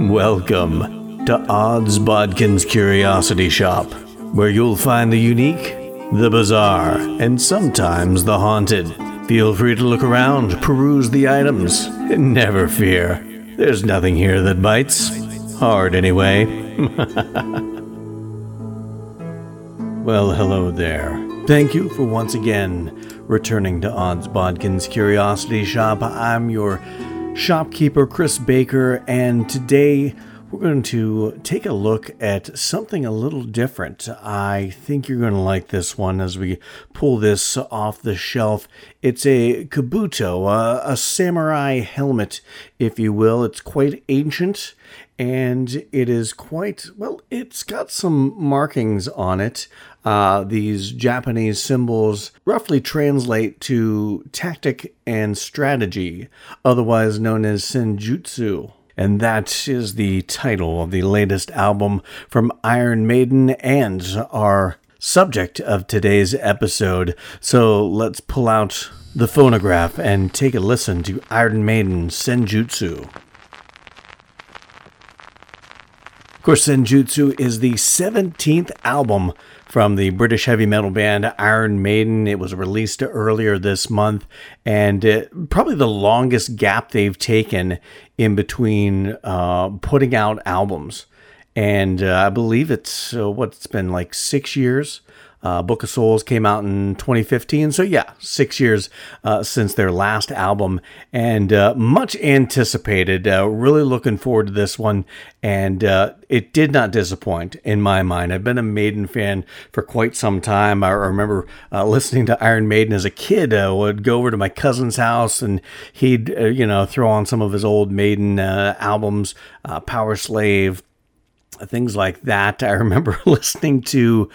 Welcome to Odds Bodkin's Curiosity Shop, where you'll find the unique, the bizarre, and sometimes the haunted. Feel free to look around, peruse the items, and never fear. There's nothing here that bites. Hard, anyway. well, hello there. Thank you for once again returning to Odds Bodkin's Curiosity Shop. I'm your shopkeeper, Chris Baker, and today we're going to take a look at something a little different. I think you're going to like this one as we pull this off the shelf. It's a kabuto, a, a samurai helmet, if you will. It's quite ancient and it is quite well it's got some markings on it uh, these japanese symbols roughly translate to tactic and strategy otherwise known as senjutsu and that is the title of the latest album from iron maiden and our subject of today's episode. So let's pull out the phonograph and take a listen to iron maiden senjutsu Of course, Senjutsu is the 17th album from the British heavy metal band Iron Maiden. It was released earlier this month, and it, probably the longest gap they've taken in between uh, putting out albums. And uh, I believe it's uh, what's been like six years uh, Book of Souls came out in 2015. So, yeah, six years uh, since their last album and uh, much anticipated. Uh, really looking forward to this one. And uh, it did not disappoint in my mind. I've been a Maiden fan for quite some time. I remember uh, listening to Iron Maiden as a kid. I would go over to my cousin's house and he'd, you know, throw on some of his old Maiden albums, Powerslave, things like that. I remember listening to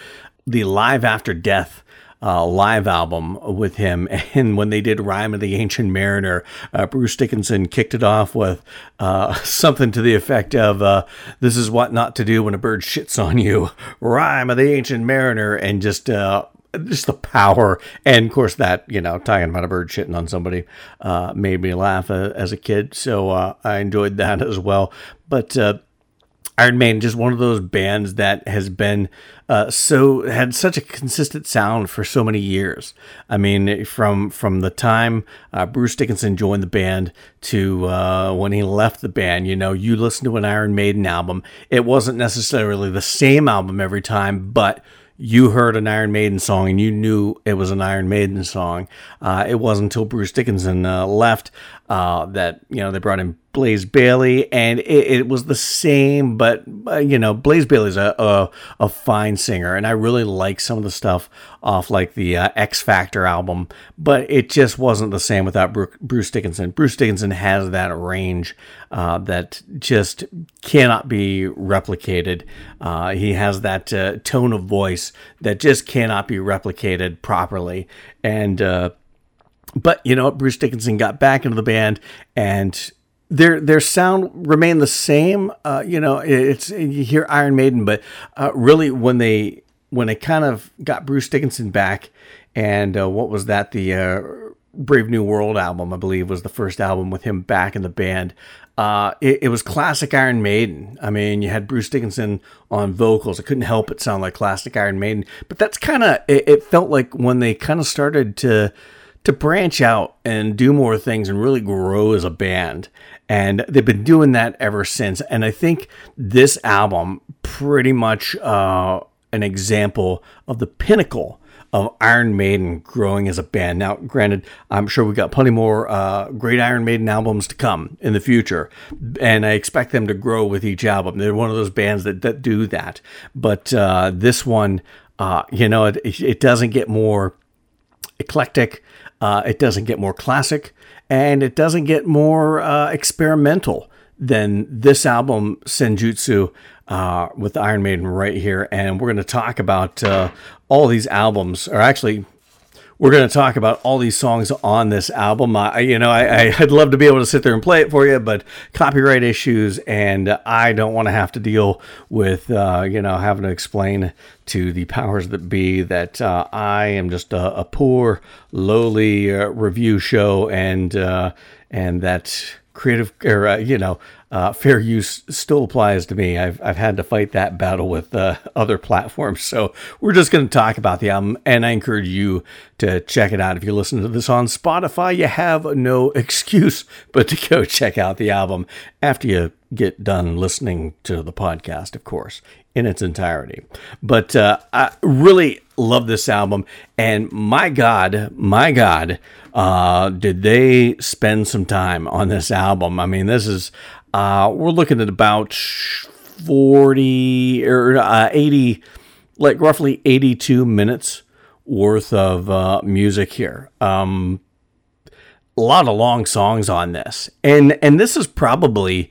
the Live After Death uh, live album with him. And when they did Rhyme of the Ancient Mariner, uh, Bruce Dickinson kicked it off with uh, something to the effect of, uh, This is what not to do when a bird shits on you. Rhyme of the Ancient Mariner. And just. Uh, just the power, and of course that you know talking about a bird shitting on somebody uh, made me laugh as a kid, so I enjoyed that as well. But Iron Maiden, just one of those bands that has been uh, so had such a consistent sound for so many years. I mean, from from the time uh, Bruce Dickinson joined the band to uh, when he left the band, you know, you listen to an Iron Maiden album. It wasn't necessarily the same album every time, but you heard an Iron Maiden song and you knew it was an Iron Maiden song. Uh, it wasn't until Bruce Dickinson uh, left uh, that you know they brought in Blaze Bayley, and it, it was the same. But uh, you know, Blaze Bayley's a, a, a fine singer, and I really like some of the stuff off like the uh, X Factor album. But it just wasn't the same without Bruce Dickinson. Bruce Dickinson has that range uh, that just cannot be replicated. Uh, he has that uh, tone of voice that just cannot be replicated properly, and but you know, Bruce Dickinson got back into the band, and their their sound remained the same. Uh, you know, it's you hear Iron Maiden, but uh, really when they when they kind of got Bruce Dickinson back, and uh, what was that the uh, Brave New World album, I believe, was the first album with him back in the band. Uh, it, it, was classic Iron Maiden. I mean, you had Bruce Dickinson on vocals. It couldn't help but sound like classic Iron Maiden. But that's kind of, it, it, felt like when they kind of started to to branch out and do more things and really grow as a band. And they've been doing that ever since. And I think this album pretty much uh, an example of the pinnacle of Iron Maiden growing as a band. Now, granted, I'm sure we've got plenty more uh, great Iron Maiden albums to come in the future, and I expect them to grow with each album. They're one of those bands that, that do that. But uh, this one, uh, you know, it, it doesn't get more eclectic. Uh, it doesn't get more classic, and it doesn't get more uh, experimental than this album, Senjutsu, uh, with Iron Maiden right here. And we're going to talk about uh, all these albums, or actually, we're going to talk about all these songs on this album. I, you know, I, I'd love to be able to sit there and play it for you, but copyright issues, and I don't want to have to deal with, uh, you know, having to explain to the powers that be that uh, I am just a, a poor, lowly uh, review show, and uh, and that creative, or uh, you know, uh, fair use still applies to me. I've, I've had to fight that battle with uh, other platforms. So we're just going to talk about the album, and I encourage you to check it out. If you're listening to this on Spotify, you have no excuse but to go check out the album after you get done listening to the podcast, of course, in its entirety. But uh, I really love this album, and my God, my God, uh, did they spend some time on this album? I mean, this is uh, we're looking at about forty or uh, eighty, like roughly eighty-two minutes worth of uh, music here. Um, a lot of long songs on this, and and this is probably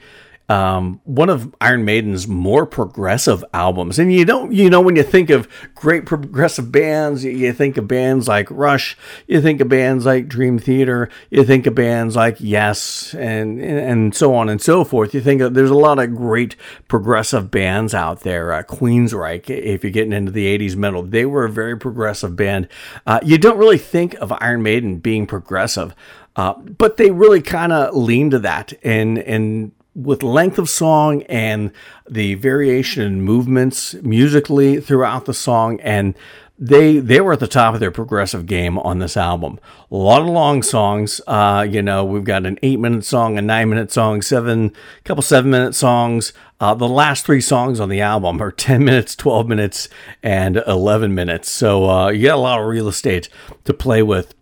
um, one of Iron Maiden's more progressive albums. And you don't, you know, when you think of great progressive bands, you think of bands like Rush, you think of bands like Dream Theater, you think of bands like Yes, and and so on and so forth. You think of, there's a lot of great progressive bands out there. Uh, Queensryche, if you're getting into the '80s metal, they were a very progressive band. Uh, you don't really think of Iron Maiden being progressive. Uh, but they really kind of lean to that and and with length of song and the variation in movements musically throughout the song and they they were at the top of their progressive game on this album. A lot of long songs. Uh, you know, we've got an eight minute song, a nine minute song, seven, couple seven minute songs. Uh, the last three songs on the album are ten minutes, twelve minutes, and eleven minutes. So uh, you got a lot of real estate to play with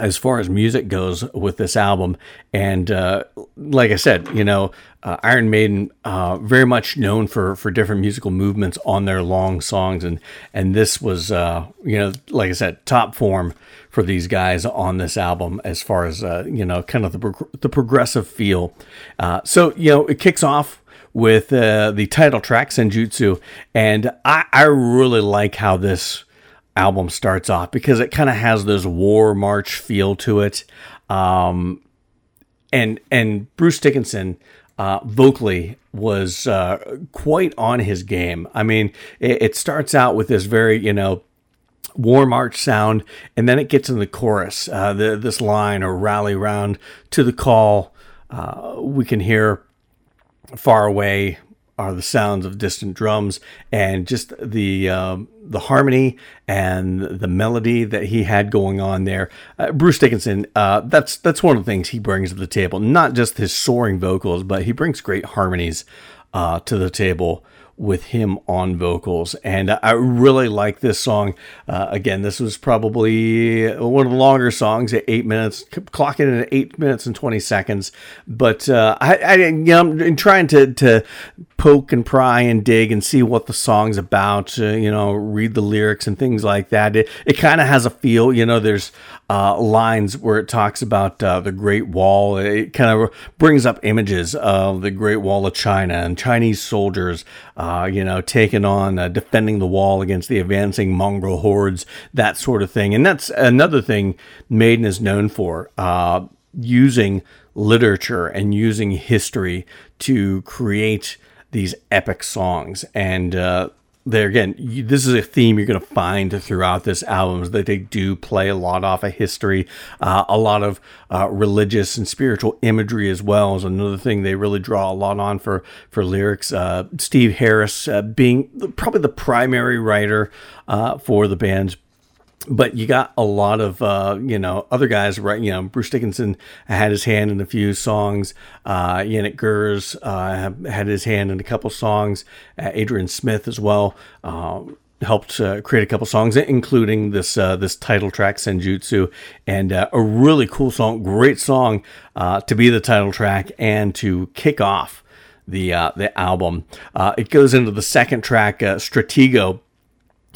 as far as music goes with this album. And uh, like I said, you know, uh, Iron Maiden uh, very much known for for different musical movements on their long songs, and and this was uh, you know, like I said, top form for these guys on this album as far as uh, you know, kind of the the progressive feel. Uh, so you know, it kicks off with the title track Senjutsu, and I, I really like how this album starts off because it kind of has this war march feel to it. Um, and and Bruce Dickinson uh, vocally was uh, quite on his game. I mean, it, it, starts out with this very you know war march sound, and then it gets in the chorus. Uh, the, this line or rally round to the call. Uh, we can hear far away are the sounds of distant drums and just the um, the harmony and the melody that he had going on there. Uh, Bruce Dickinson, uh, that's that's one of the things he brings to the table. Not just his soaring vocals, but he brings great harmonies uh, to the table with him on vocals. And I really like this song. Uh, again, this was probably one of the longer songs at eight minutes, clocking in at eight minutes and 20 seconds. But uh, I, I, you know, I'm trying to, to poke and pry and dig and see what the song's about, uh, you know, read the lyrics and things like that. It, it kind of has a feel, you know, there's uh, lines where it talks about uh, the Great Wall. It kind of brings up images of the Great Wall of China and Chinese soldiers, uh, you know, taking on, uh, defending the wall against the advancing Mongol hordes, that sort of thing. And that's another thing Maiden is known for uh, using literature and using history to create these epic songs. And uh, there again, this is a theme you're going to find throughout this album that they do play a lot off of history, uh, a lot of uh, religious and spiritual imagery as well is another thing they really draw a lot on for for lyrics. Uh, Steve Harris uh, being probably the primary writer uh, for the band's but you got a lot of uh, you know other guys right you know bruce dickinson had his hand in a few songs uh Janick Gers uh, had his hand in a couple songs uh, adrian smith as well um, helped uh, create a couple songs including this uh, this title track senjutsu and uh, a really cool song great song uh, to be the title track and to kick off the uh, the album. Uh, it goes into the second track stratego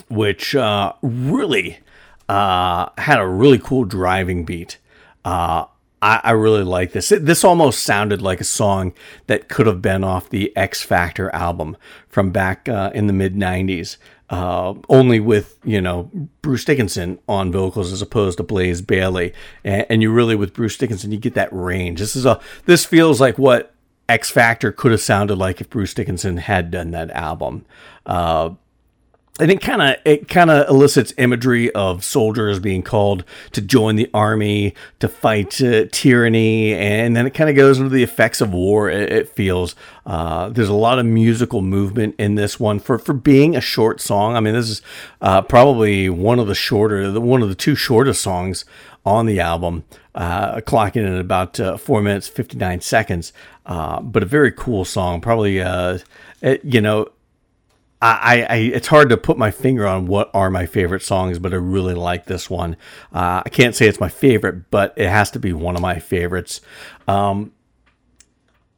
which really uh, had a really cool driving beat. Uh, I, I, really like this. It, this almost sounded like a song that could have been off the X Factor album from back uh, in the mid '90s. Uh, only with you know Bruce Dickinson on vocals as opposed to Blaze Bayley. and, and, you really with Bruce Dickinson you get that range. This is a this feels like what X Factor could have sounded like if Bruce Dickinson had done that album. Uh, and it kind of it kind of elicits imagery of soldiers being called to join the army to fight uh, tyranny, and then it kind of goes into the effects of war. It, it feels uh, there's a lot of musical movement in this one for for being a short song. I mean, this is uh, probably one of the shorter, the one of the two shortest songs on the album, uh, clocking in at about uh, four minutes fifty nine seconds. Uh, but a very cool song, probably. It, you know, I, I, it's hard to put my finger on what are my favorite songs, but I really like this one. Uh, I can't say it's my favorite, but it has to be one of my favorites. Um,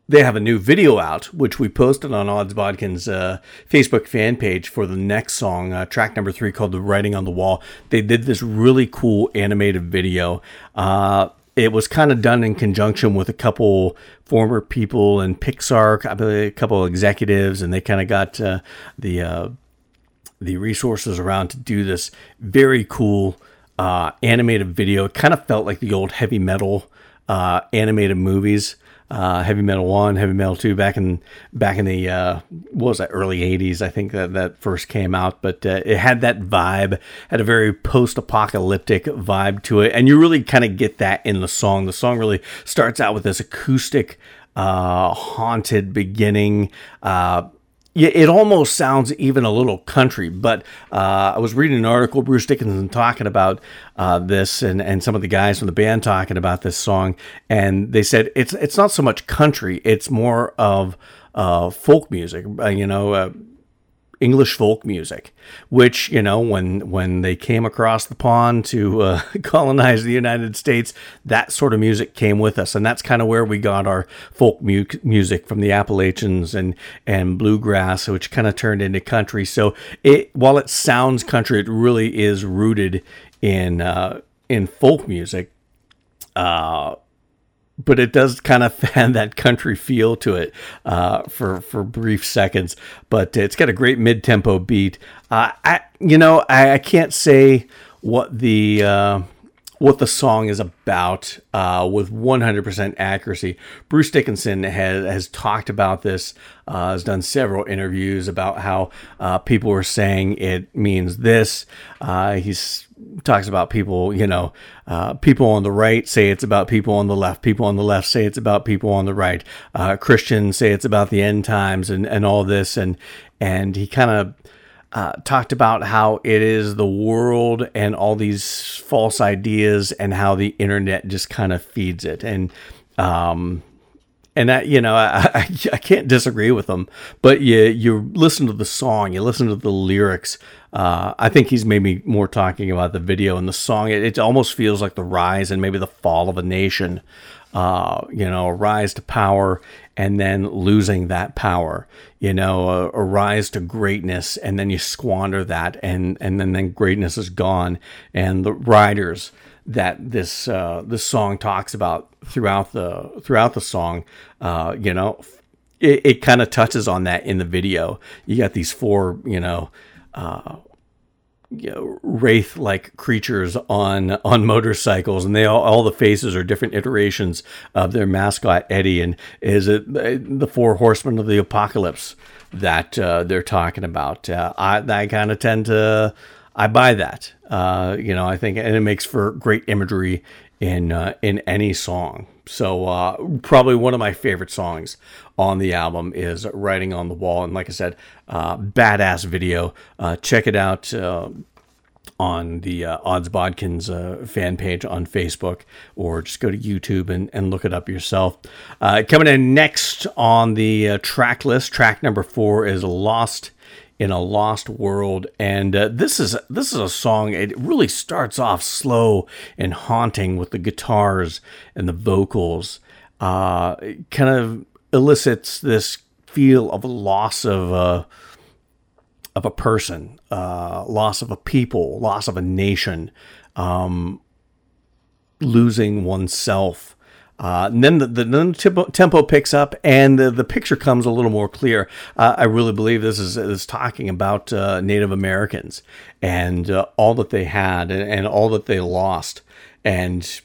they have a new video out, which we posted on Odds Bodkin's uh, Facebook fan page for the next song, uh, track number three, called "The Writing on the Wall." They did this really cool animated video. Uh, it was kind of done in conjunction with a couple former people in Pixar, a couple executives, and they kind of got uh, the uh, the resources around to do this very cool uh, animated video. It kind of felt like the old heavy metal uh, animated movies uh, Heavy Metal One, Heavy Metal Two, back in back in the uh, what was that early '80s? I think that that first came out, but uh, it had that vibe, had a very post-apocalyptic vibe to it, and you really kind of get that in the song. The song really starts out with this acoustic, uh, haunted beginning. Uh, yeah, it almost sounds even a little country. But uh, I was reading an article, Bruce Dickinson talking about uh, this, and, and some of the guys from the band talking about this song, and they said it's it's not so much country; it's more of uh, folk music. Uh, you know, uh, English folk music, which you know when when they came across the pond to uh, colonize the United States, that sort of music came with us, and that's kind of where we got our folk mu- music from the Appalachians and and bluegrass, which kind of turned into country. So it while it sounds country, it really is rooted in uh, in folk music. Uh, but it does kind of fan that country feel to it uh, for for brief seconds. But it's got a great mid tempo beat. Uh, I you know I, I, can't say what the uh, what the song is about uh, with 100% accuracy. Bruce Dickinson has, has talked about this, uh, has done several interviews about how uh, people were saying it means this. Uh, he's talks about people, you know, uh, people on the right say it's about people on the left. People on the left say it's about people on the right. Uh, Christians say it's about the end times and, and all this. And, and he kind of uh, talked about how it is the world and all these false ideas and how the internet just kind of feeds it. And, um, and that you know I, I, I can't disagree with them but you you listen to the song you listen to the lyrics. Uh, I think he's maybe more talking about the video and the song. It, it almost feels like the rise and maybe the fall of a nation uh, you know a rise to power and then losing that power you know a, a, rise to greatness and then you squander that and and then, then greatness is gone and the riders that this uh, this song talks about throughout the throughout the song. Uh, you know, it, it kind of touches on that in the video. You got these four, you know, uh, you know, wraith like creatures on on motorcycles, and they all, all the faces are different iterations of their mascot Eddie, and is it the four horsemen of the apocalypse that uh, they're talking about? Uh, I I kind of tend to I buy that. Uh, you know, I think, and it makes for great imagery in uh, in any song. So uh, probably one of my favorite songs on the album is "Writing on the Wall," and like I said, uh, badass video. Uh, check it out uh, on the uh, Odds Bodkins uh, fan page on Facebook, or just go to YouTube and, and look it up yourself. Uh, coming in next on the uh, track list, track number four is "Lost in a lost world and uh, this is this is a song it really starts off slow and haunting with the guitars and the vocals kind of elicits this feel of a loss of a of a person uh, loss of a people loss of a nation um, losing oneself uh, and then the, the, the tempo, tempo, picks up and the, the picture comes a little more clear. Uh, I really believe this is, is talking about uh, Native Americans and uh, all that they had and, and, all that they lost. And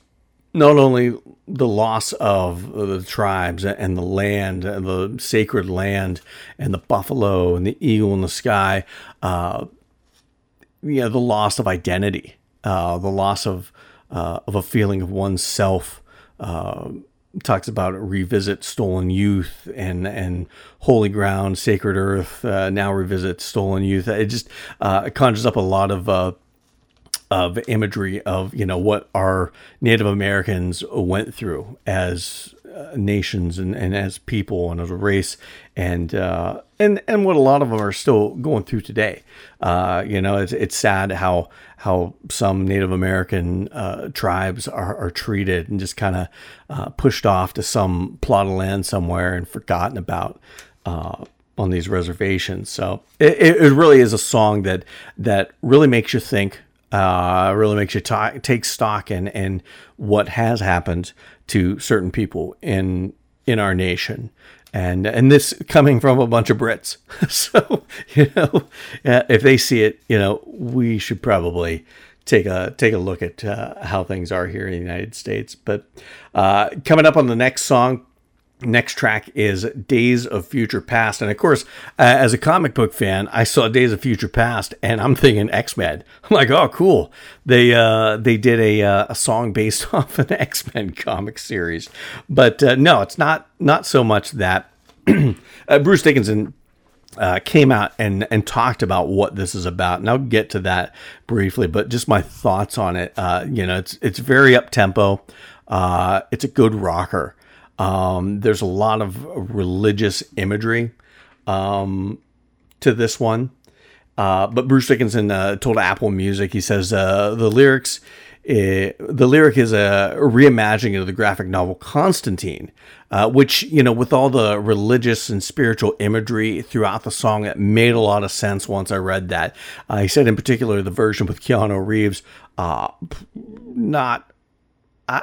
not only the loss of the tribes and the land, and the sacred land, and the buffalo and the eagle in the sky, uh, you know the loss of identity, uh, the loss of uh, of a feeling of oneself. Uh, talks about revisit stolen youth and and holy ground, sacred earth. Uh, now revisit stolen youth. It just uh, conjures up a lot of uh, of imagery of you know what our Native Americans went through as uh, nations and, and as people and as a race and uh, and and what a lot of them are still going through today. Uh, you know, it's it's sad how how some Native American uh, tribes are, are treated and just kind of uh, pushed off to some plot of land somewhere and forgotten about uh, on these reservations. So it, it really is a song that that really makes you think uh, really makes you t- take stock in and what has happened to certain people in in our nation. And and this coming from a bunch of Brits, so you know if they see it, you know we should probably take a take a look at uh, how things are here in the United States. But uh, coming up on the next song, next track is Days of Future Past. And of course, uh, as a comic book fan, I saw Days of Future Past and I'm thinking X-Men. I'm like, oh, cool. They uh, they did a, uh, a song based off an X-Men comic series. But uh, no, it's not not so much that. Uh, Bruce Dickinson uh, came out and and talked about what this is about, and I'll get to that briefly. But just my thoughts on it. Uh, you know, it's it's very up tempo. Uh, it's a good rocker. Um, there's a lot of religious imagery um, to this one. Uh, but Bruce Dickinson uh, told Apple Music, he says uh, the lyrics, eh, the lyric is a reimagining of the graphic novel Constantine, uh, which you know, with all the religious and spiritual imagery throughout the song, it made a lot of sense once I read that. Uh, he said, in particular, the version with Keanu Reeves, uh, not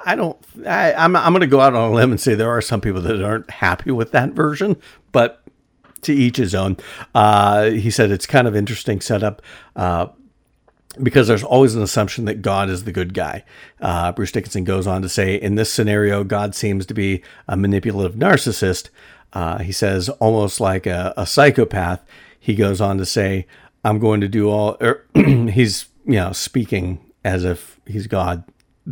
I, don't. I, I'm I'm going to go out on a limb and say there are some people that aren't happy with that version, but to each his own. Uh, he said it's kind of interesting setup. Uh, because there's always an assumption that God is the good guy. Uh, Bruce Dickinson goes on to say, in this scenario, God seems to be a manipulative narcissist. Uh, he says, almost like a, a, psychopath. He goes on to say, I'm going to do all, er, he's, you know, speaking as if he's God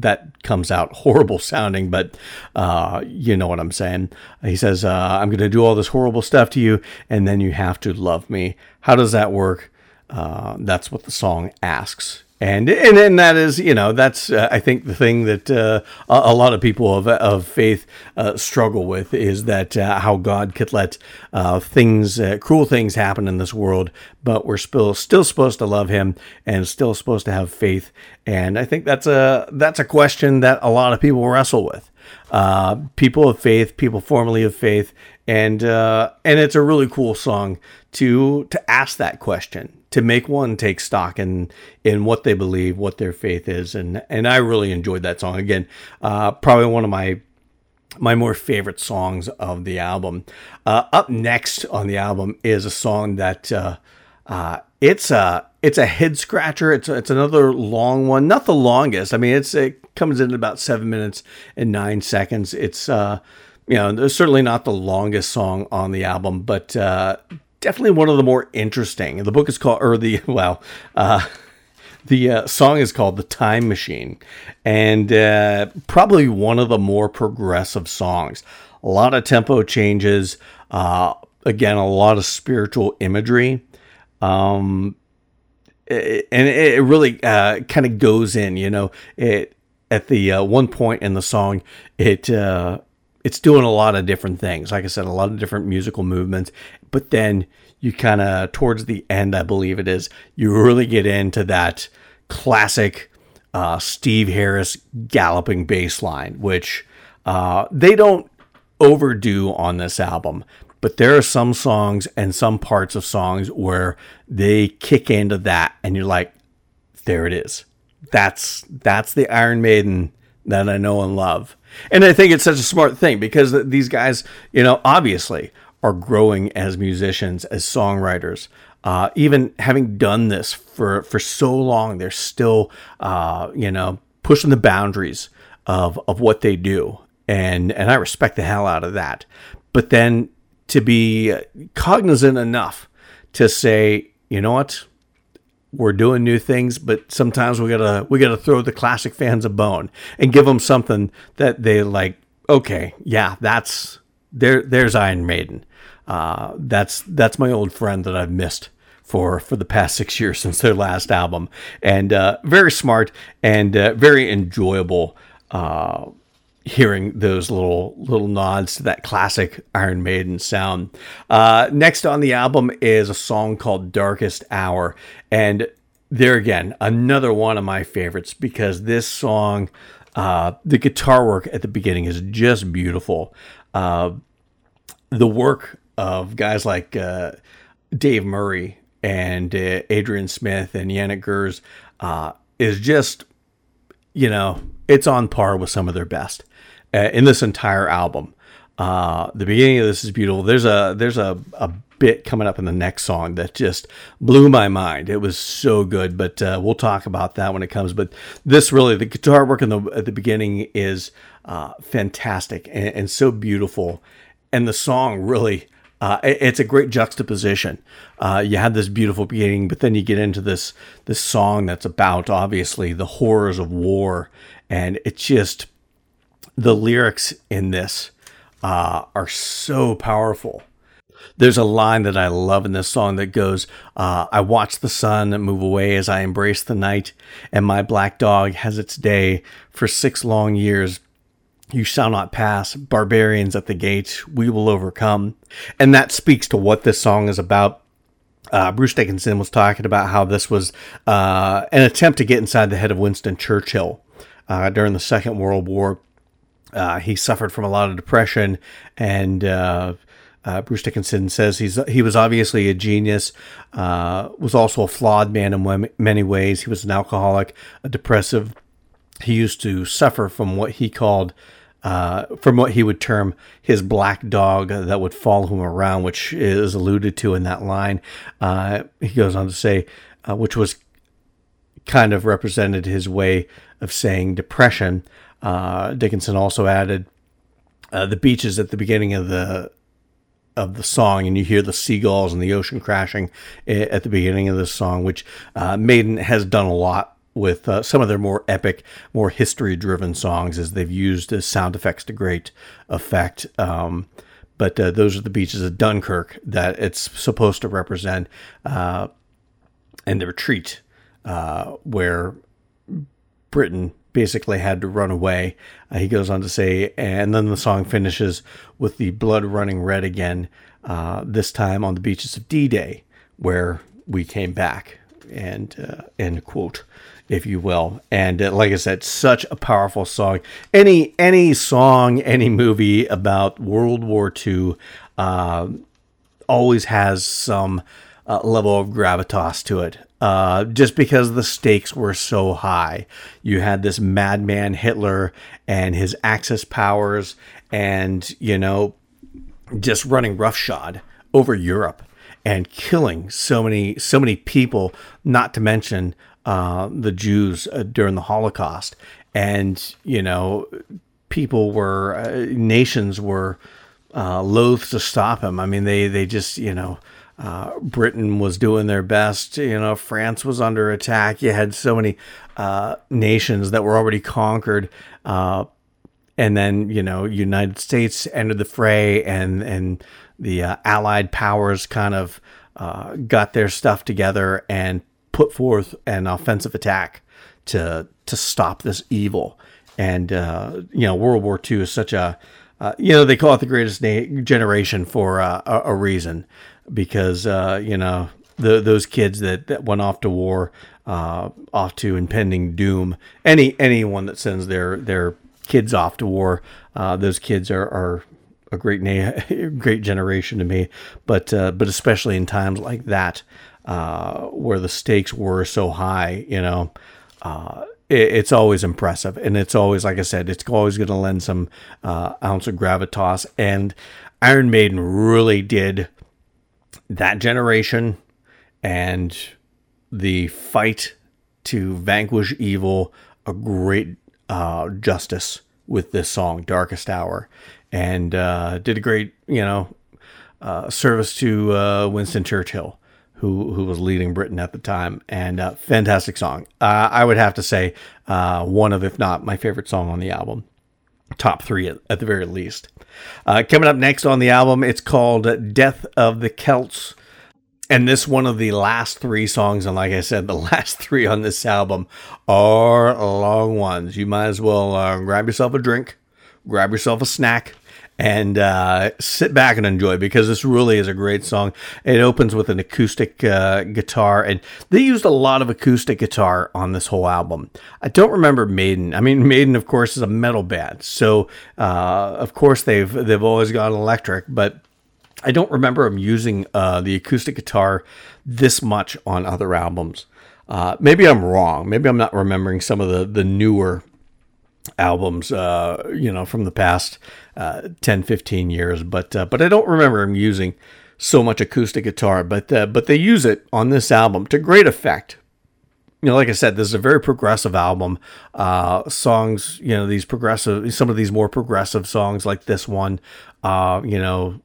that comes out horrible sounding, but uh, you know what I'm saying. He says, uh, I'm going to do all this horrible stuff to you, and then you have to love me. How does that work? Uh, that's what the song asks and and and that is you know that's uh, I think the thing that uh, a, lot of people of of faith uh, struggle with is that uh, how God could let uh, things uh, cruel things happen in this world, but we're still still supposed to love Him and still supposed to have faith, and I think that's a that's a question that a lot of people wrestle with. people of faith, people formerly of faith, and and it's a really cool song to to ask that question to make one take stock in in what they believe, what their faith is, and and I really enjoyed that song. Again, uh, probably one of my my more favorite songs of the album. Uh, up next on the album is a song that uh, uh, it's a it's a head scratcher. It's it's another long one, not the longest. I mean, it's it comes in about seven minutes and nine seconds. It's uh, you know, certainly not the longest song on the album, but uh, definitely one of the more interesting. The book is called, or the, well, uh, the uh, song is called The Time Machine, and uh, probably one of the more progressive songs. A lot of tempo changes, uh, again, a lot of spiritual imagery. Um, and it really uh, kind of goes in, you know, it at the uh, one point in the song, it uh, it's doing a lot of different things. Like I said, a lot of different musical movements. But then you kind of, towards the end, I believe it is, you really get into that classic uh, Steve Harris galloping bass line, which uh, they don't overdo on this album. But there are some songs and some parts of songs where they kick into that, and you're like, there it is. That's that's the Iron Maiden that I know and love. And I think it's such a smart thing because these guys, you know, obviously are growing as musicians, as songwriters. Uh, even having done this for, for so long, they're still, uh, you know, pushing the boundaries of, of what they do. And, and I respect the hell out of that. But then to be cognizant enough to say, you know what? We're doing new things, but sometimes we gotta we gotta throw the classic fans a bone and give them something that they like. Okay, yeah, that's there. There's Iron Maiden. Uh, that's that's my old friend that I've missed for for the past six years since their last album, and uh, very smart and uh, very enjoyable. Hearing those little little nods to that classic Iron Maiden sound. Uh, next on the album is a song called "Darkest Hour," and there again, another one of my favorites because this song, uh, the guitar work at the beginning is just beautiful. Uh, the work of guys like uh, Dave Murray and uh, Adrian Smith and Janick Gers uh, is just, you know, it's on par with some of their best uh, in this entire album. Uh, the beginning of this is beautiful. There's a there's a, a bit coming up in the next song that just blew my mind. It was so good, but uh, we'll talk about that when it comes. But this really, the guitar work in the at the beginning is uh, fantastic and, and, so beautiful, and the song really. Uh, it, it's a great juxtaposition. Uh, you have this beautiful beginning, but then you get into this this song that's about obviously the horrors of war, and it just the lyrics in this uh, are so powerful. There's a line that I love in this song that goes, uh, I watch the sun move away as I embrace the night, and my black dog has its day. For six long years, you shall not pass. Barbarians at the gate, we will overcome. And that speaks to what this song is about. Uh, Bruce Dickinson was talking about how this was uh, an attempt to get inside the head of Winston Churchill uh, during the Second World War. Uh, he suffered from a lot of depression, and uh, uh, Bruce Dickinson says he's he was obviously a genius, uh, was also a flawed man in many ways. He was an alcoholic, a depressive. He used to suffer from what he called, uh, from what he would term his black dog that would follow him around, which is alluded to in that line. Uh, he goes on to say, which was kind of represented his way of saying depression. Uh, Dickinson also added uh, the beaches at the beginning of the of the song, and you hear the seagulls and the ocean crashing at the beginning of the song, which uh, Maiden has done a lot with uh, some of their more epic, more history-driven songs, as they've used sound effects to great effect. Um, but uh, those are the beaches of Dunkirk that it's supposed to represent, uh, and the retreat uh, where Britain basically had to run away. Uh, he goes on to say, and then the song finishes with the blood running red again, uh, this time on the beaches of D Day, where we came back. And uh, end quote, if you will. And uh, like I said, such a powerful song. Any any song, any movie about World War II uh, always has some uh, level of gravitas to it uh, just because the stakes were so high. You had this madman Hitler and his Axis powers, and you know, just running roughshod over Europe and killing so many so many people. Not to mention uh, the Jews uh, during the Holocaust, and you know, people were uh, nations were uh, loath to stop him. I mean, they they just you know uh, Britain was doing their best. You know, France was under attack. You had so many uh, nations that were already conquered. Uh, and then, you know, United States entered the fray and, and the uh, allied powers kind of uh, got their stuff together and put forth an offensive attack to, to stop this evil. And, uh, you know, World War II is such a, you know, they call it the greatest na- generation for a, a reason because uh, you know the, those kids that, that went off to war, uh, off to impending doom. Any anyone that sends their their kids off to war, uh, those kids are, are a great na- great generation to me. But uh, but especially in times like that, uh, where the stakes were so high, you know. Uh, it's always impressive, and it's always, like I said, it's always going to lend some ounce of gravitas. And Iron Maiden really did that generation and the fight to vanquish evil a great uh, justice with this song, Darkest Hour, and uh, did a great, you know, uh, service to uh, Winston Churchill, who who was leading Britain at the time, and uh, fantastic song. Uh, I would have to say uh, one of, if not my favorite song on the album, top three at, at the very least. Uh, coming up next on the album, it's called "Death of the Celts." And this one of the last three songs, and like I said, the last three on this album are long ones. You might as well uh, grab yourself a drink, grab yourself a snack, and uh, sit back and enjoy because this really is a great song. It opens with an acoustic uh, guitar, and they used a lot of acoustic guitar on this whole album. I don't remember Maiden. I mean, Maiden, of course, is a metal band, so uh, of course they've they've always gone electric, but I don't remember them using uh, the acoustic guitar this much on other albums. Uh, maybe I'm wrong. Maybe I'm not remembering some of the the newer albums, uh, you know, from the past uh, 10, 15 years. But uh, but I don't remember him using so much acoustic guitar. But uh, but they use it on this album to great effect. You know, like I said, this is a very progressive album. Uh, songs, you know, these progressive, some of these more progressive songs, like this one, uh, you know,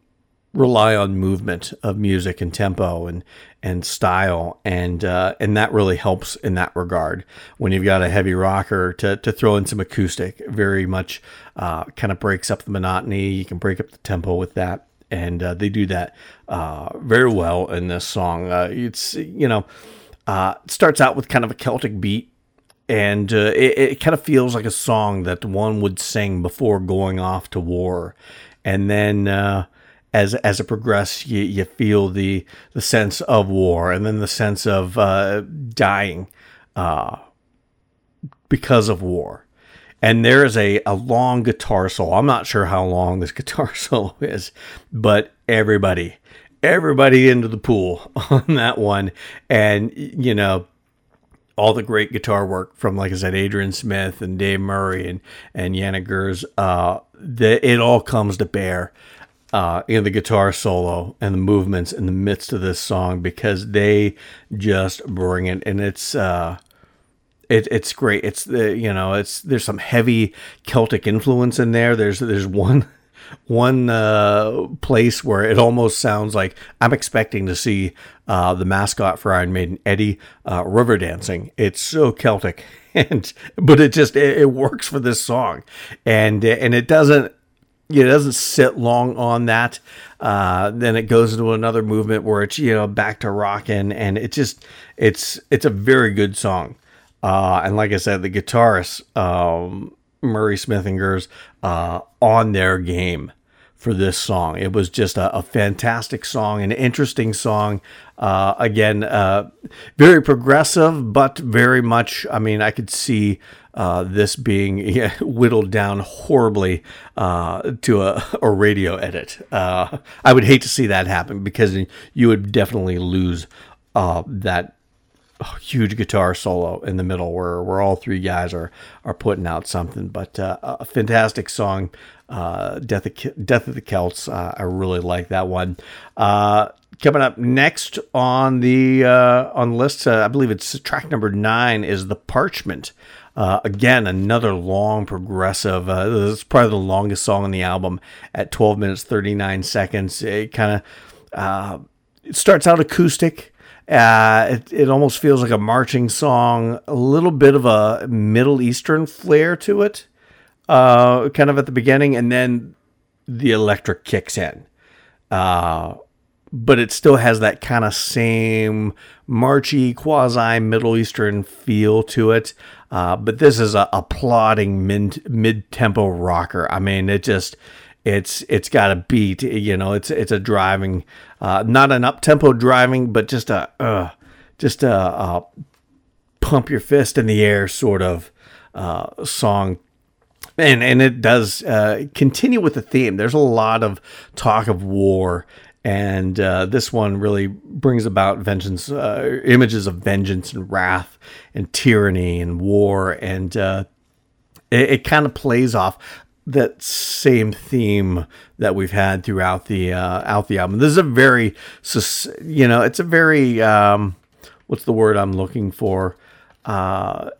rely on movement of music and tempo and and style. And uh, and that really helps in that regard. When you've got a heavy rocker to, to throw in some acoustic very much uh, kind of breaks up the monotony. You can break up the tempo with that. And uh, they do that uh, very well in this song. Uh, it's you know uh, it starts out with kind of a Celtic beat. And it, it kind of feels like a song that one would sing before going off to war. And then as as it progresses, you, you feel the the sense of war and then the sense of uh, dying uh, because of war. And there is a, a long guitar solo. I'm not sure how long this guitar solo is, but everybody, everybody into the pool on that one. And, you know, all the great guitar work from, like I said, Adrian Smith and Dave Murray and, and Janick Gers, uh, the, it all comes to bear uh, in the guitar solo and the movements in the midst of this song because they just bring it, and it's uh, it, it's great. It's the you know it's there's some heavy Celtic influence in there. There's there's one one uh, place where it almost sounds like I'm expecting to see uh, the mascot for Iron Maiden, Eddie, uh, river dancing. It's so Celtic, and but it just it, it works for this song, and and it doesn't it doesn't sit long on that. Uh, then it goes into another movement where it's you know back to rocking, and it just it's it's a very good song. Uh, and like I said, the guitarists um, Murray Smith and Gers uh, on their game for this song. It was just a, a fantastic song, an interesting song. Uh, again, uh, very progressive, but very much. I mean, I could see uh, this being yeah, whittled down horribly uh, to a, a, radio edit. Uh, I would hate to see that happen because you would definitely lose uh, that huge guitar solo in the middle where, where all three guys are are putting out something. But uh, a fantastic song, uh, Death of, Death of the Celts. Uh, I really like that one. Uh, coming up next on the uh, on the list, uh, I believe it's track number nine is the Parchment. again, another long progressive. this is probably the longest song on the album at 12 minutes 39 seconds. It kind of it starts out acoustic uh, it, it almost feels like a marching song, a little bit of a Middle Eastern flair to it, uh, kind of at the beginning, and then the electric kicks in. Uh, but it still has that kind of same marchy, quasi Middle Eastern feel to it. Uh, but this is a, a plodding mid tempo rocker. I mean, it just it's it's got a beat. You know, it's it's a driving, uh, not an up tempo driving, but just a uh, just a, a, pump your fist in the air sort of uh, song. And and it does uh, continue with the theme. There's a lot of talk of war and uh, this one really brings about vengeance, uh, images of vengeance and wrath and tyranny and war, and uh, it, it kind of plays off that same theme that we've had throughout the uh, out the album. This is a very, you know, it's a very um, what's the word I'm looking for? Uh,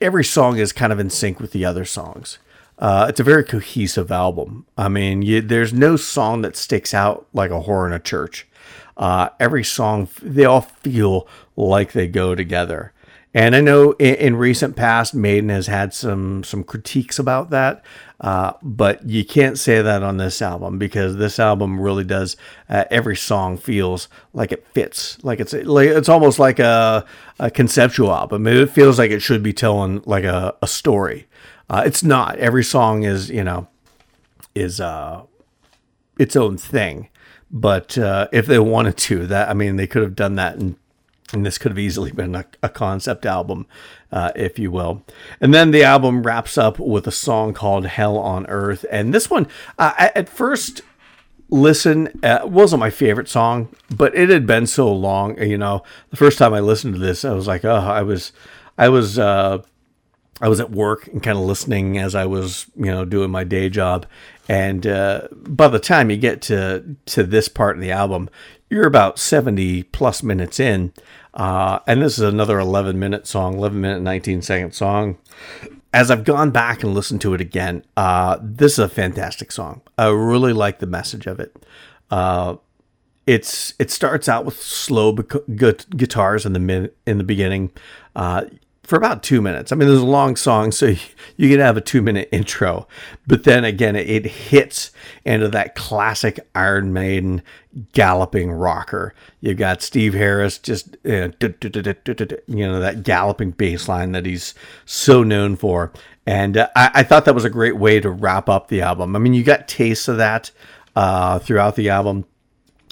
every song is kind of in sync with the other songs. Uh, it's a very cohesive album. I mean, you, there's no song that sticks out like a whore in a church. Uh, every song, they all feel like they go together. And I know in, in, recent past, Maiden has had some some critiques about that, uh, but you can't say that on this album because this album really does. Uh, every song feels like it fits, like it's like it's almost like a, a conceptual album. It feels like it should be telling like a, a story. Uh, it's not. Every song is you know is uh its own thing. But uh, if they wanted to, that I mean, they could have done that and and this could have easily been a, a concept album, uh, if you will. And then the album wraps up with a song called "Hell on Earth," and this one, uh, at first listen uh, wasn't my favorite song, but it had been so long. You know, the first time I listened to this, I was like, oh, I was, I was. Uh, I was at work and kind of listening as I was, you know, doing my day job. And uh, by the time you get to to this part of the album, you're about 70 plus minutes in, uh, and this is another 11 minute song, 11 minute, 19 second song. As I've gone back and listened to it again, uh, this is a fantastic song. I really like the message of it. Uh, it's it starts out with slow gu- guitars in the mid, in the beginning. Uh, for about two minutes. I mean, there's a long song, so you you can have a two minute intro, but then again, it hits into that classic Iron Maiden galloping rocker. You've got Steve Harris just, you know, that galloping bass line that he's so known for. And uh, I, I, thought that was a great way to wrap up the album. I mean, you got tastes of that uh, throughout the album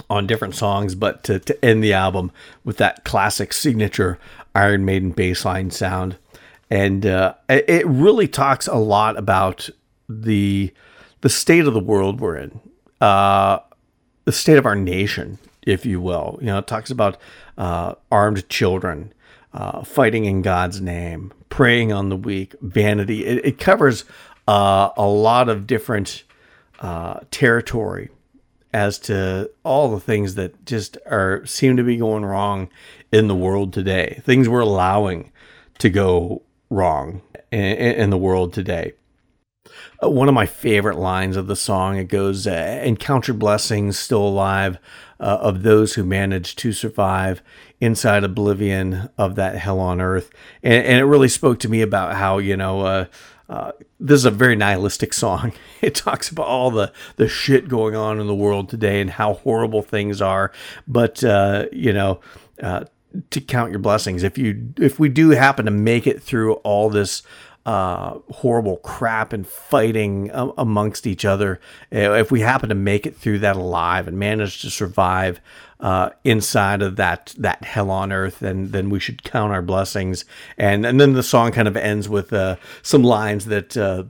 on different songs, but to, to end the album with that classic signature Iron Maiden bass line sound, and uh, it really talks a lot about the the state of the world we're in, uh, the state of our nation, if you will. You know, it talks about uh, armed children uh, fighting in God's name, preying on the weak, vanity. It, it covers uh, a lot of different uh, territory as to all the things that just are seem to be going wrong in the world today. Things we're allowing to go wrong in, in the world today. Uh, one of my favorite lines of the song it goes, uh, "Encounter blessings still alive uh, of those who managed to survive inside oblivion of that hell on earth," and, and it really spoke to me about how you know uh, uh, this is a very nihilistic song. It talks about all the, the shit going on in the world today and how horrible things are. But, uh, you know, uh, to count your blessings, if you if we do happen to make it through all this uh, horrible crap and fighting amongst each other, eh, if we happen to make it through that alive and manage to survive uh, inside of that that hell on earth, then then we should count our blessings. And and then the song kind of ends with uh, some lines that uh,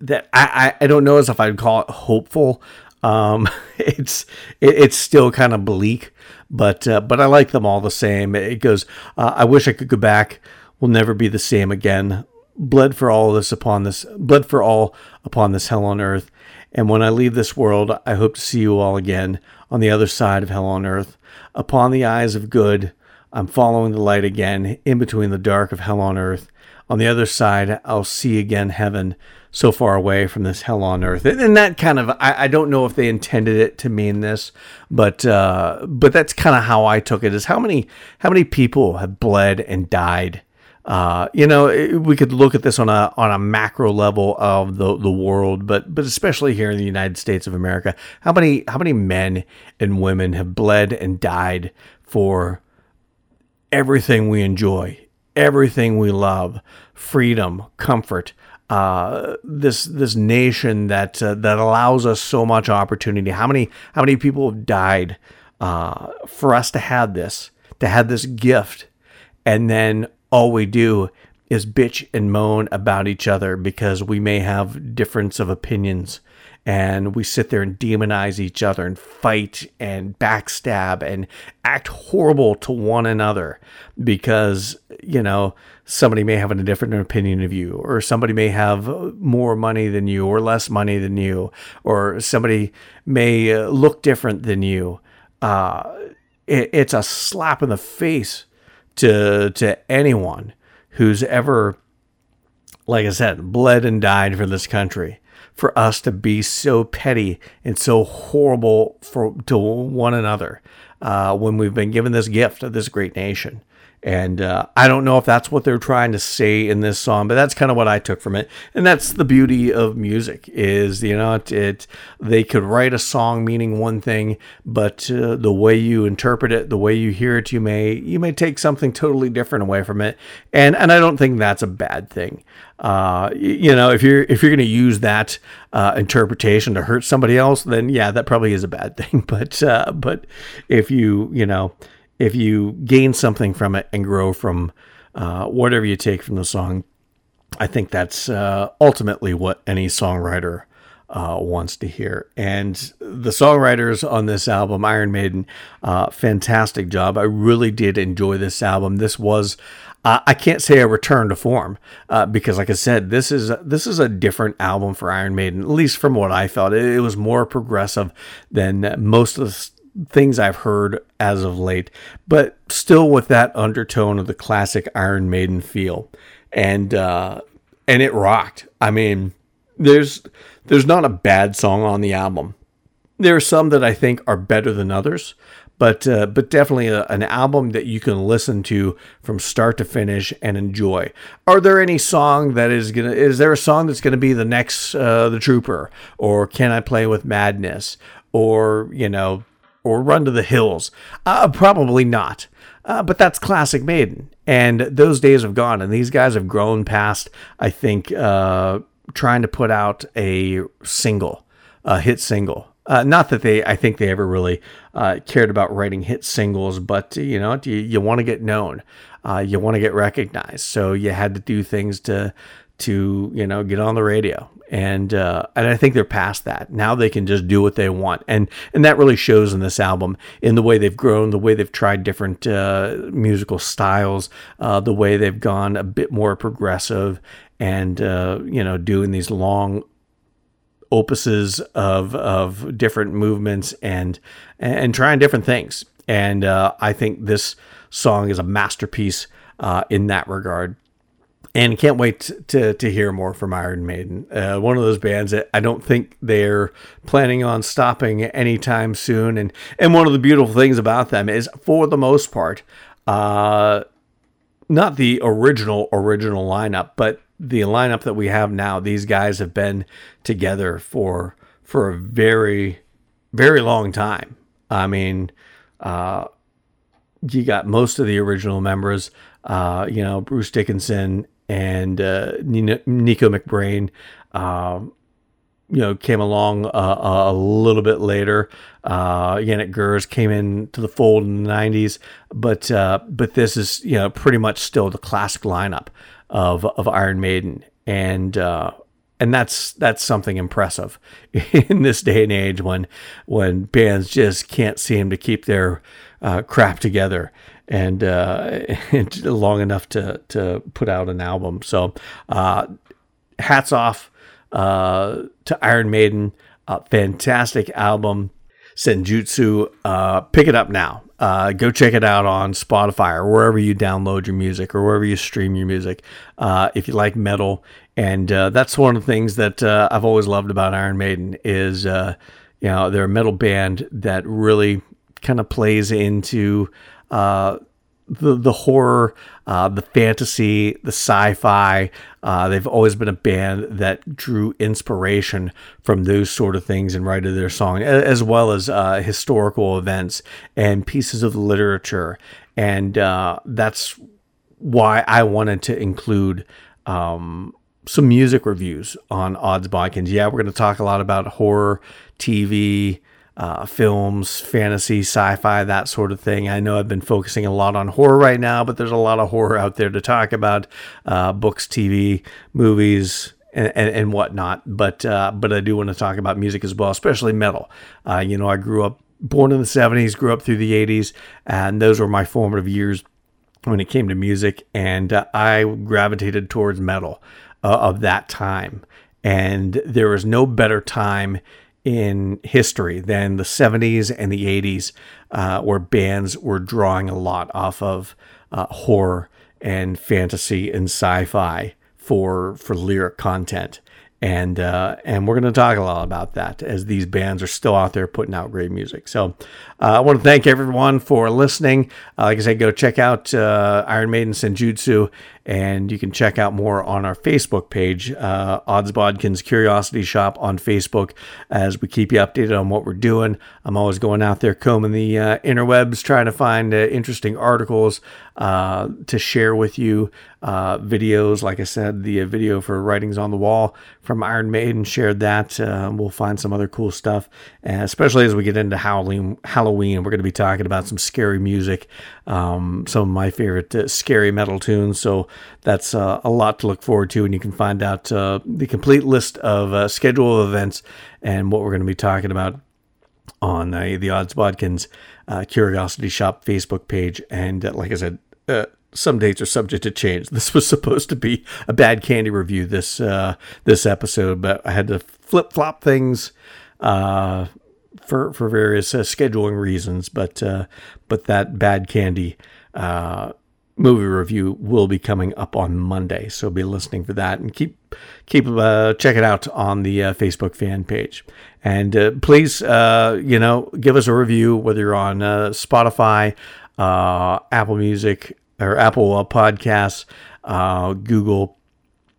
that I, I don't know as if I'd call it hopeful. Um, it's it, it's still kind of bleak, but uh, but I like them all the same. It goes. Uh, I wish I could go back. We'll never be the same again bled for all this upon this bled for all upon this hell on earth. And when I leave this world, I hope to see you all again on the other side of hell on earth. Upon the eyes of good, I'm following the light again, in between the dark of hell on earth. On the other side, I'll see again heaven, so far away from this hell on earth. And that kind of, I, I don't know if they intended it to mean this, but uh, but that's kind of how I took it. Is how many how many people have bled and died uh, you know, we could look at this on a on a macro level of the the world, but but especially here in the United States of America, how many how many men and women have bled and died for everything we enjoy, everything we love, freedom, comfort, uh, this this nation that uh, that allows us so much opportunity. How many how many people have died uh, for us to have this to have this gift, and then all we do is bitch and moan about each other because we may have difference of opinions. And we sit there and demonize each other and fight and backstab and act horrible to one another because you know somebody may have a different opinion of you or somebody may have more money than you or less money than you or somebody may uh, look different than you. Uh, it, it's a slap in the face to to anyone who's ever like I said, bled and died for this country. For us to be so petty and so horrible for to one another. uh, when we've been given this gift of this great nation. And uh, I don't know if that's what they're trying to say in this song, but that's kind of what I took from it. And that's the beauty of music is, you know, it, it they could write a song meaning one thing, but uh, the way you interpret it, the way you hear it, you may you may take something totally different away from it. And and I don't think that's a bad thing. Uh, you know, if you're if you're going to use that uh, interpretation to hurt somebody else, then yeah, that probably is a bad thing. But uh, but if you you know if you gain something from it and grow from uh, whatever you take from the song, I think that's uh, ultimately what any songwriter uh, wants to hear. And the songwriters on this album, Iron Maiden, uh, fantastic job. I really did enjoy this album. This was. Uh, I can't say a return to form uh, because, like I said, this is this is a different album for Iron Maiden. At least from what I felt, it, it was more progressive than most of the things I've heard as of late, but still with that undertone of the classic Iron Maiden feel, and uh, and it rocked. I mean, there's there's not a bad song on the album. There are some that I think are better than others, but uh, but definitely a, an album that you can listen to from start to finish and enjoy. Are there any song that is gonna? Is there a song that's gonna be the next uh, the Trooper or Can I Play with Madness or you know or Run to the Hills? Uh, probably not. Uh, but that's classic Maiden, and those days have gone. And these guys have grown past, I think, uh, trying to put out a single, a hit single. Uh, not that they, I think they ever really uh, cared about writing hit singles, but you know, you, you want to get known, uh, you want to get recognized, so you had to do things to to you know get on the radio. And uh, and I think they're past that. Now they can just do what they want. And and that really shows in this album in the way they've grown the way they've tried different uh, musical styles uh, the way they've gone a bit more progressive and uh, you know doing these long opuses of of different movements and and trying different things. And uh, I think this song is a masterpiece uh, in that regard and can't wait to to hear more from Iron Maiden. Uh, one of those bands that I don't think they're planning on stopping anytime soon. And and one of the beautiful things about them is, for the most part, uh, not the original original lineup, but the lineup that we have now. These guys have been together for for a very very long time. I mean, uh, you got most of the original members. Uh, you know, Bruce Dickinson and uh, Nicko McBrain, uh, you know, came along uh, a little bit later. Uh, Janick Gers came into the fold in the '90s, but uh, but this is you know pretty much still the classic lineup of of Iron Maiden, and uh, and that's that's something impressive in this day and age when when bands just can't seem to keep their uh, crap together and, uh, and long enough to to put out an album. So, uh, hats off uh, to Iron Maiden. fantastic album, Senjutsu. Uh, pick it up now. Uh, go check it out on Spotify or wherever you download your music or wherever you stream your music. Uh, if you like metal, and that's one of the things that I've always loved about Iron Maiden is, you know, they're a metal band that really kind of plays into uh, the the horror, uh, the fantasy, the sci-fi. Uh, they've always been a band that drew inspiration from those sort of things and write their song, as well as uh, historical events and pieces of literature. And uh, that's why I wanted to include um, some music reviews on Odds Bodkins. Yeah, we're going to talk a lot about horror, TV, uh, films, fantasy, sci fi, that sort of thing. I know I've been focusing a lot on horror right now, but there's a lot of horror out there to talk about uh, books, TV, movies. And, and, and whatnot, but uh, but I do want to talk about music as well, especially metal. Uh, you know, I grew up born in the 70s, grew up through the 80s, and those were my formative years when it came to music. And uh, I gravitated towards metal uh, of that time. And there was no better time in history than the 70s and the 80s, uh, where bands were drawing a lot off of uh, horror and fantasy and sci-fi for for lyric content. and uh, and we're going to talk a lot about that as these bands are still out there putting out great music. So uh, I want to thank everyone for listening. Uh, like I said, go check out uh, Iron Maiden Senjutsu, and you can check out more on our Facebook page, uh, Odds Bodkin's Curiosity Shop on Facebook, as we keep you updated on what we're doing. I'm always going out there combing the uh, interwebs, trying to find uh, interesting articles uh, to share with you. Uh, videos, like I said, the uh, video for Writings on the Wall from Iron Maiden shared that. We'll find some other cool stuff, especially as we get into Halloween. Halloween, we're going to be talking about some scary music, um, some of my favorite uh, scary metal tunes. So that's uh, a lot to look forward to, and you can find out uh, the complete list of schedule of events and what we're going to be talking about on the Odds Bodkins uh, Curiosity Shop Facebook page. And uh, like I said, uh, some dates are subject to change. This was supposed to be a bad candy review this uh, this episode, but I had to flip flop things uh, for for various uh, scheduling reasons. But but that bad candy movie review will be coming up on Monday, so be listening for that and keep keep uh, check it out on the uh, Facebook fan page. And uh, please, uh, you know, give us a review whether you're on uh, Spotify, uh, Apple Music, or Apple Podcasts, Google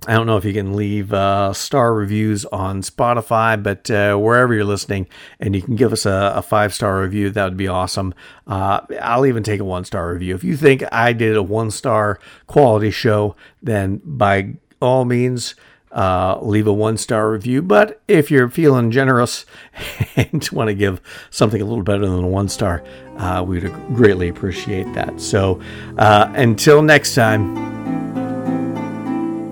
I don't know if you can leave uh, star reviews on Spotify, but uh, wherever you're listening, and you can give us a, a five star review, that would be awesome. Uh, I'll even take a one star review. If you think I did a one star quality show, then by all means, uh, leave a one star review. But if you're feeling generous and want to give something a little better than a one star, uh, we'd greatly appreciate that. So uh, until next time.